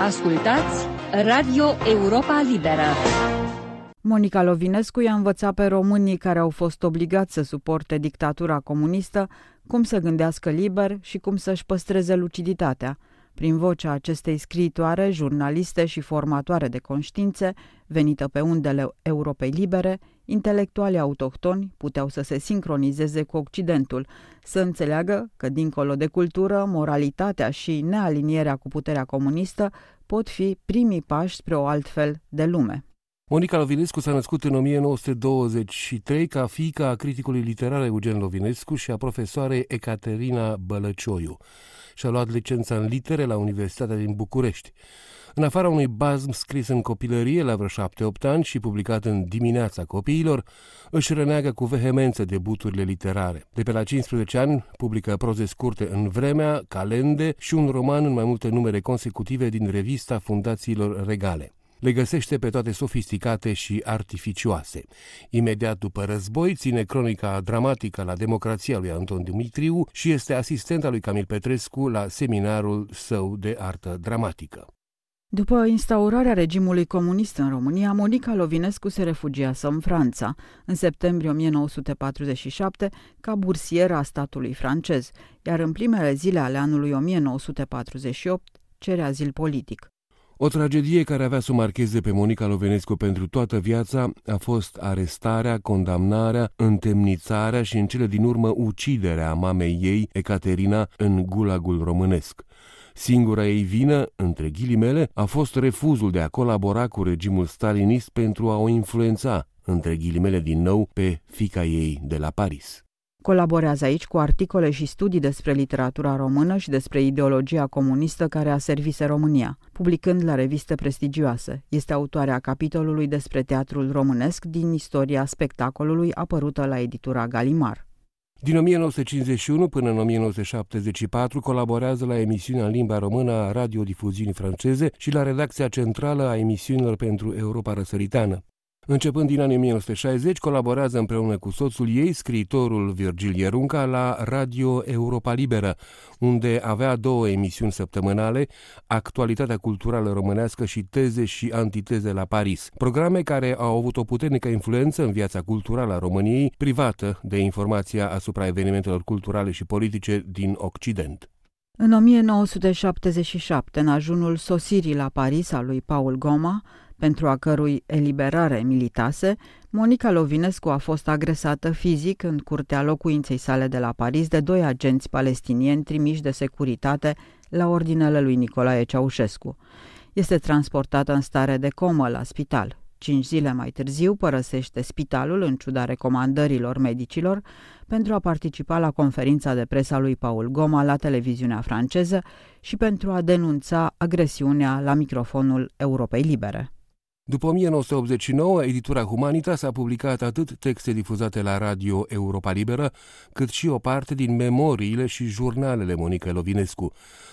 Ascultați Radio Europa Liberă. Monica Lovinescu i-a învățat pe românii care au fost obligați să suporte dictatura comunistă cum să gândească liber și cum să-și păstreze luciditatea. Prin vocea acestei scriitoare, jurnaliste și formatoare de conștiințe, venită pe undele Europei Libere, intelectualii autohtoni puteau să se sincronizeze cu Occidentul, să înțeleagă că, dincolo de cultură, moralitatea și nealinierea cu puterea comunistă pot fi primii pași spre o altfel de lume. Monica Lovinescu s-a născut în 1923 ca fiica a criticului literar Eugen Lovinescu și a profesoarei Ecaterina Bălăcioiu. Și-a luat licența în litere la Universitatea din București. În afara unui bazm scris în copilărie la vreo șapte-opt ani și publicat în dimineața copiilor, își răneagă cu vehemență debuturile literare. De pe la 15 ani publică proze scurte în vremea, calende și un roman în mai multe numere consecutive din revista Fundațiilor Regale le găsește pe toate sofisticate și artificioase. Imediat după război ține cronica dramatică la democrația lui Anton Dimitriu și este asistent al lui Camil Petrescu la seminarul său de artă dramatică. După instaurarea regimului comunist în România, Monica Lovinescu se refugiasă în Franța, în septembrie 1947, ca bursieră a statului francez, iar în primele zile ale anului 1948 cere azil politic. O tragedie care avea să o marcheze pe Monica Lovenescu pentru toată viața a fost arestarea, condamnarea, întemnițarea și în cele din urmă uciderea mamei ei, Ecaterina, în gulagul românesc. Singura ei vină, între ghilimele, a fost refuzul de a colabora cu regimul stalinist pentru a o influența, între ghilimele din nou, pe fica ei de la Paris. Colaborează aici cu articole și studii despre literatura română și despre ideologia comunistă care a servise România, publicând la reviste prestigioase. Este autoarea capitolului despre teatrul românesc din istoria spectacolului apărută la editura Galimar. Din 1951 până în 1974 colaborează la emisiunea în limba română a radiodifuziunii franceze și la redacția centrală a emisiunilor pentru Europa Răsăritană. Începând din anii 1960, colaborează împreună cu soțul ei, scriitorul Virgil Ierunca, la Radio Europa Liberă, unde avea două emisiuni săptămânale, Actualitatea culturală românească și Teze și antiteze la Paris, programe care au avut o puternică influență în viața culturală a României, privată de informația asupra evenimentelor culturale și politice din Occident. În 1977, în ajunul sosirii la Paris a lui Paul Goma, pentru a cărui eliberare militase, Monica Lovinescu a fost agresată fizic în curtea locuinței sale de la Paris de doi agenți palestinieni trimiși de securitate la ordinele lui Nicolae Ceaușescu. Este transportată în stare de comă la spital. Cinci zile mai târziu părăsește spitalul în ciuda recomandărilor medicilor pentru a participa la conferința de presă lui Paul Goma la televiziunea franceză și pentru a denunța agresiunea la microfonul Europei Libere. După 1989, editura Humanitas a publicat atât texte difuzate la Radio Europa Liberă, cât și o parte din memoriile și jurnalele Monica Lovinescu.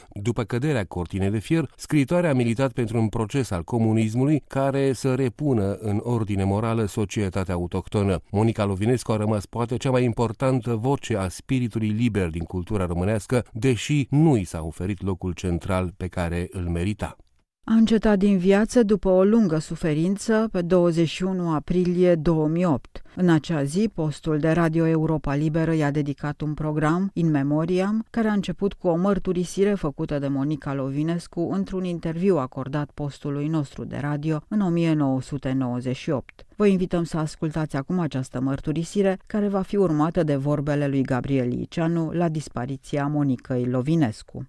După căderea cortinei de fier, scriitoarea a militat pentru un proces al comunismului care să repună în ordine morală societatea autohtonă. Monica Lovinescu a rămas poate cea mai importantă voce a spiritului liber din cultura românească, deși nu i s-a oferit locul central pe care îl merita. A încetat din viață după o lungă suferință pe 21 aprilie 2008. În acea zi, postul de Radio Europa Liberă i-a dedicat un program, In Memoriam, care a început cu o mărturisire făcută de Monica Lovinescu într-un interviu acordat postului nostru de radio în 1998. Vă invităm să ascultați acum această mărturisire, care va fi urmată de vorbele lui Gabriel Iceanu la dispariția Monicăi Lovinescu.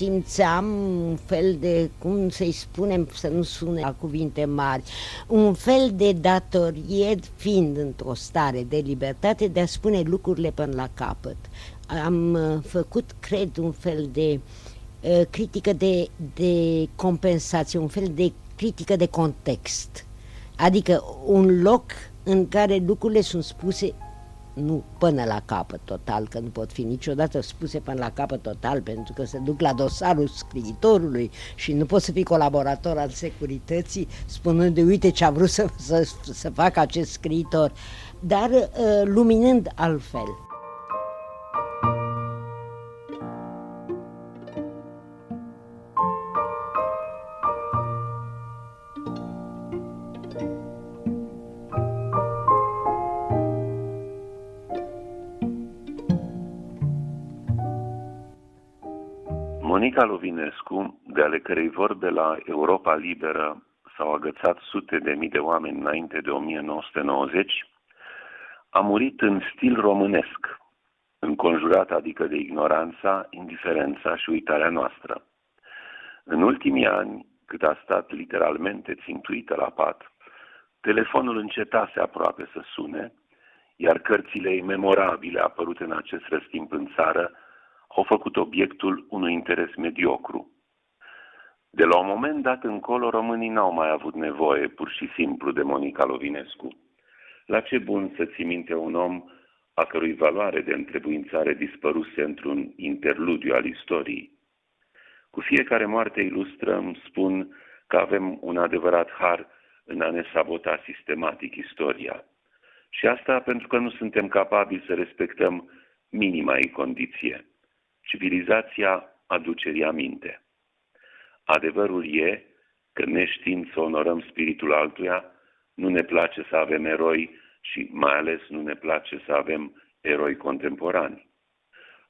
Simțeam un fel de, cum să-i spunem, să nu sune la cuvinte mari, un fel de datorie, fiind într-o stare de libertate, de a spune lucrurile până la capăt. Am uh, făcut, cred, un fel de uh, critică de, de compensație, un fel de critică de context. Adică un loc în care lucrurile sunt spuse nu până la capăt total, că nu pot fi niciodată spuse până la capăt total, pentru că se duc la dosarul scriitorului și nu poți să fii colaborator al securității spunând de uite ce a vrut să, să, să facă acest scriitor, dar uh, luminând altfel. Monica Lovinescu, de ale cărei vorbe la Europa Liberă s-au agățat sute de mii de oameni înainte de 1990, a murit în stil românesc, înconjurat adică de ignoranța, indiferența și uitarea noastră. În ultimii ani, cât a stat literalmente țintuită la pat, telefonul încetase aproape să sune, iar cărțile memorabile apărute în acest răstimp în țară au făcut obiectul unui interes mediocru. De la un moment dat încolo, românii n-au mai avut nevoie pur și simplu de Monica Lovinescu. La ce bun să ți minte un om a cărui valoare de întrebuințare dispăruse într-un interludiu al istoriei? Cu fiecare moarte ilustră îmi spun că avem un adevărat har în a ne sabota sistematic istoria. Și asta pentru că nu suntem capabili să respectăm minima ei condiție civilizația aducerii aminte. Adevărul e că neștiind să onorăm spiritul altuia, nu ne place să avem eroi și mai ales nu ne place să avem eroi contemporani.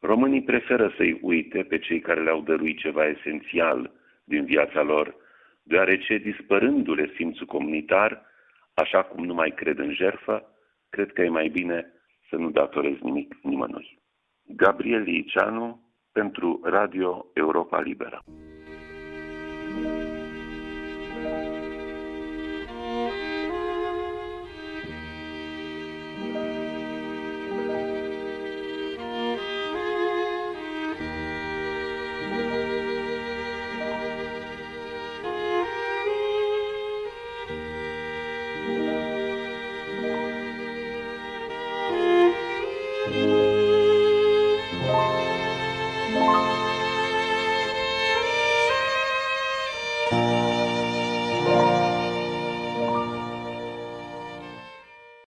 Românii preferă să-i uite pe cei care le-au dăruit ceva esențial din viața lor, deoarece dispărându-le simțul comunitar, așa cum nu mai cred în jerfă, cred că e mai bine să nu datorez nimic nimănui. Gabriel Liceanu pentru Radio Europa Liberă.